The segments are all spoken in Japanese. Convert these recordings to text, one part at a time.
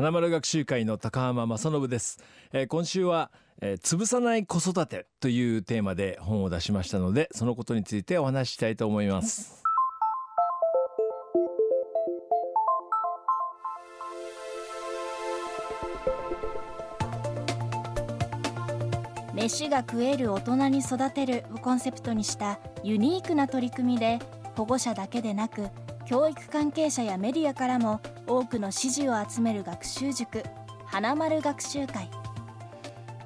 花丸学習会の高浜正信です、えー、今週は、えー、潰さない子育てというテーマで本を出しましたのでそのことについてお話ししたいと思います。飯が食える大人に育てるをコンセプトにしたユニークな取り組みで保護者だけでなく教育関係者やメディアからも多くの支持を集める学習塾花丸学習会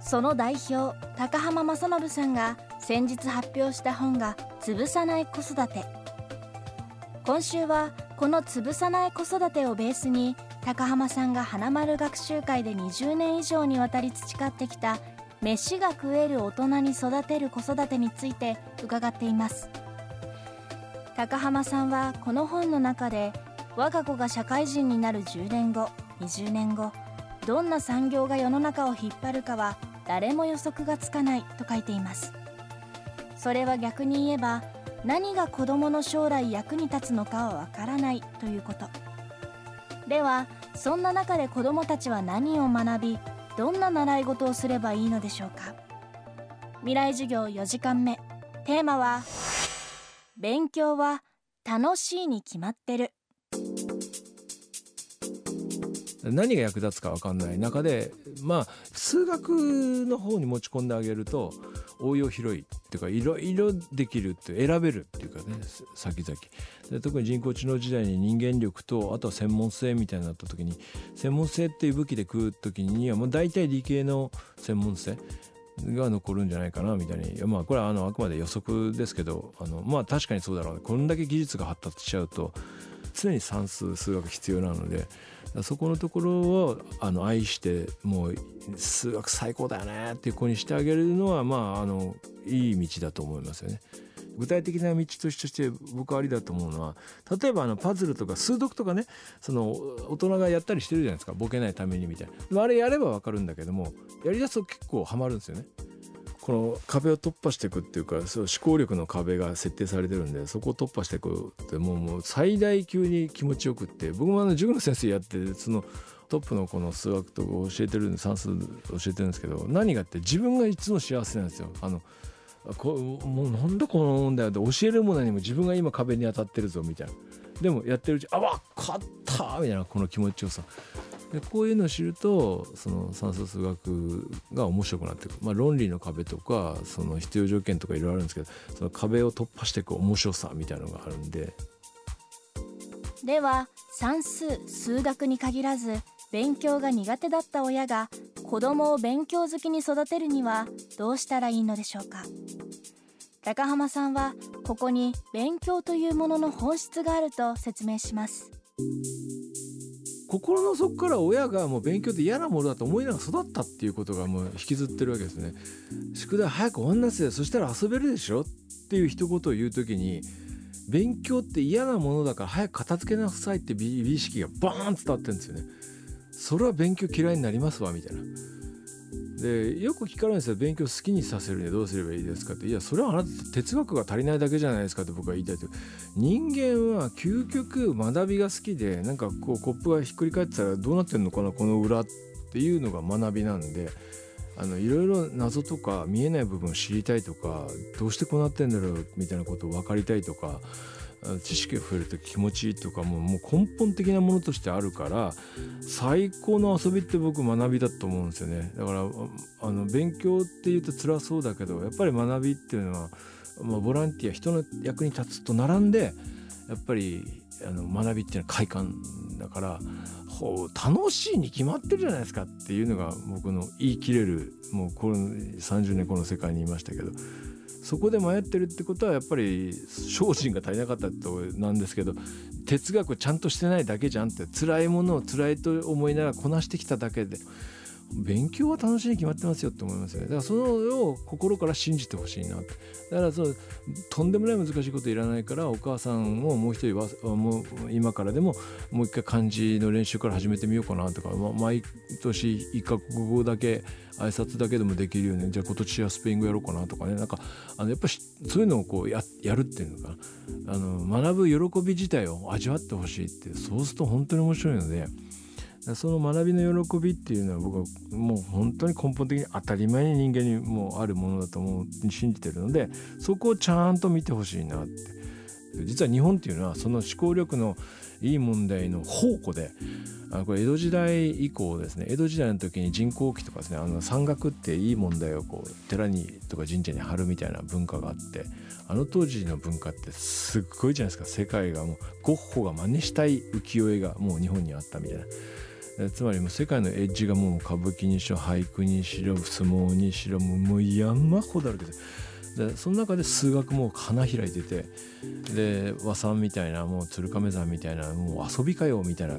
その代表高浜正信さんが先日発表した本が「潰さない子育て」今週はこの「潰さない子育て」をベースに高浜さんが花丸学習会で20年以上にわたり培ってきた飯が食える大人に育てる子育てについて伺っています。高浜さんはこの本の中で我が子が社会人になる10年後20年後どんな産業が世の中を引っ張るかは誰も予測がつかないと書いています。それは逆に言えば何が子どもの将来役に立つのかはわからないということ。ではそんな中で子どもたちは何を学びどんな習い事をすればいいのでしょうか。未来授業4時間目。テーマは勉強は楽しいに決まってる。何が役立つか分かんない中でまあ数学の方に持ち込んであげると応用広いっていうかいろいろできるって選べるっていうかね先々で特に人工知能時代に人間力とあとは専門性みたいになった時に専門性っていう武器で食う時にはもう大体理系の専門性。が残るんじゃないかなみたいにまあこれはあのあくまで予測ですけどあのまあ確かにそうだろうこんだけ技術が発達しちゃうと常に算数数学必要なのでそこのところをあの愛してもう数学最高だよねっていう子にしてあげるのはまああのいい道だと思いますよね。具体的な道として僕はありだと思うのは例えばあのパズルとか数読とかねその大人がやったりしてるじゃないですかボケないためにみたいなあれやれば分かるんだけどもやりだすと結構ハマるんですよね。この壁を突破していくっていうかそう思考力の壁が設定されてるんでそこを突破していくってもうもう最大級に気持ちよくって僕もあの塾の先生やってそのトップのこの数学とか教えてる算数教えてるんですけど何がって自分がいつも幸せなんですよ。あのこもうなんだこの問題は教えるも何も自分が今壁に当たってるぞみたいな。でもやってるうちあわかったみたいなこの気持ちよさ。でこういうのを知るとその算数数学が面白くなってくる、まあ、論理の壁とかその必要条件とかいろいろあるんですけどその壁を突破していく面白さみたいなのがあるんで。では算数数学に限らず勉強が苦手だった親が子供を勉強好きに育てるにはどうしたらいいのでしょうか？高浜さんはここに勉強というものの本質があると説明します心の底から親がもう勉強って嫌なものだと思いながら育ったっていうことがもう引きずってるわけですね。宿題早く終わんなせそしたら遊べるでしょっていう一言を言う時に勉強って嫌なものだから早く片付けなさいって美意識がバーン伝わってるんですよね。それは勉強嫌いになりますわみたいな。でよく聞かれるんですよ。勉強好きにさせるにはどうすればいいですかっていやそれはあなた哲学が足りないだけじゃないですかって僕は言いたいと。人間は究極学びが好きでなんかこうコップがひっくり返ってたらどうなってんのかなこの裏っていうのが学びなんであのいろいろ謎とか見えない部分を知りたいとかどうしてこうなってんだろうみたいなことを分かりたいとか知識が増えると気持ちいいとかももう根本的なものとしてあるから最高の遊びって僕学びだと思うんですよね。だからあの勉強っていうと辛そうだけどやっぱり学びっていうのは、まあ、ボランティア人の役に立つと並んでやっぱりあの学びっていうのは快感だから楽しいに決まってるじゃないですかっていうのが僕の言い切れるもうこの30年この世界にいましたけど。そこで迷ってるってことはやっぱり精進が足りなかったとなんですけど哲学ちゃんとしてないだけじゃんって辛いものを辛いと思いながらこなしてきただけで。勉強は楽しいに決まってますよって思いますよね。だからそれを心から信じてほしいなだからそうとんでもない難しいこといらないからお母さんをもう一人はもう今からでももう一回漢字の練習から始めてみようかなとか、ま、毎年一カ国語だけ挨拶だけでもできるようねじゃあ今年はスペイン語やろうかなとかね。なんかあのやっぱりそういうのをこうややるっていうのかあの学ぶ喜び自体を味わってほしいってそうすると本当に面白いので。その学びの喜びっていうのは僕はもう本当に根本的に当たり前に人間にもあるものだと思う信じてるのでそこをちゃんと見てほしいなって実は日本っていうのはその思考力のいい問題の宝庫でこれ江戸時代以降ですね江戸時代の時に人工期とかですねあの山岳っていい問題をこう寺にとか神社に貼るみたいな文化があってあの当時の文化ってすっごいじゃないですか世界がもうゴッホが真似したい浮世絵がもう日本にあったみたいな。つまりもう世界のエッジがもう歌舞伎にしろ俳句にしろ相撲にしろもう山ほどあるけどでその中で数学も花開いててで和算みたいなもう鶴亀山みたいなもう遊びかよみたいな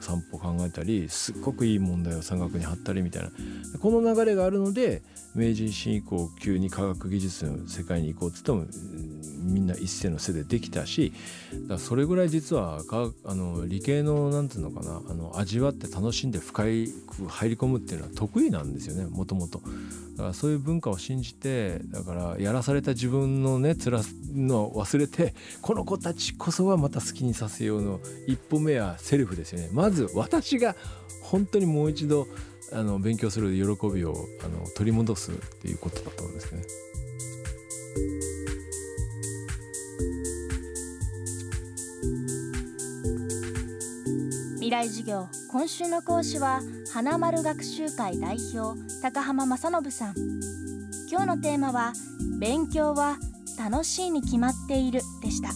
散歩考えたりすっごくいい問題を山岳に貼ったりみたいなこの流れがあるので明治維新以降急に科学技術の世界に行こうっつってもみんな一斉の背でできたしだそれぐらい実はかあの理系の何て言うのかなあの味わって楽しんで深い入り込むっていうのは得意なんですよねもともと。だからそういう文化を信じてだからやらされた自分のね辛の忘れてこの子たちこそはまた好きにさせようの一歩目はセルフですよね。まず私が本当にもう一度あの勉強する喜びをあの取り戻すっていうことだと思うんですね。未来授業。今週の講師は花丸学習会代表高浜正信さん。今日のテーマは勉強は楽しいに決まっているでした。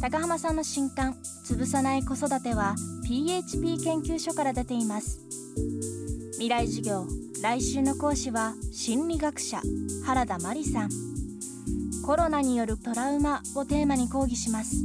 高浜さんの新刊潰さない子育ては PHP 研究所から出ています。未来授業来週の講師は心理学者原田真理さん。コロナによるトラウマをテーマに講義します。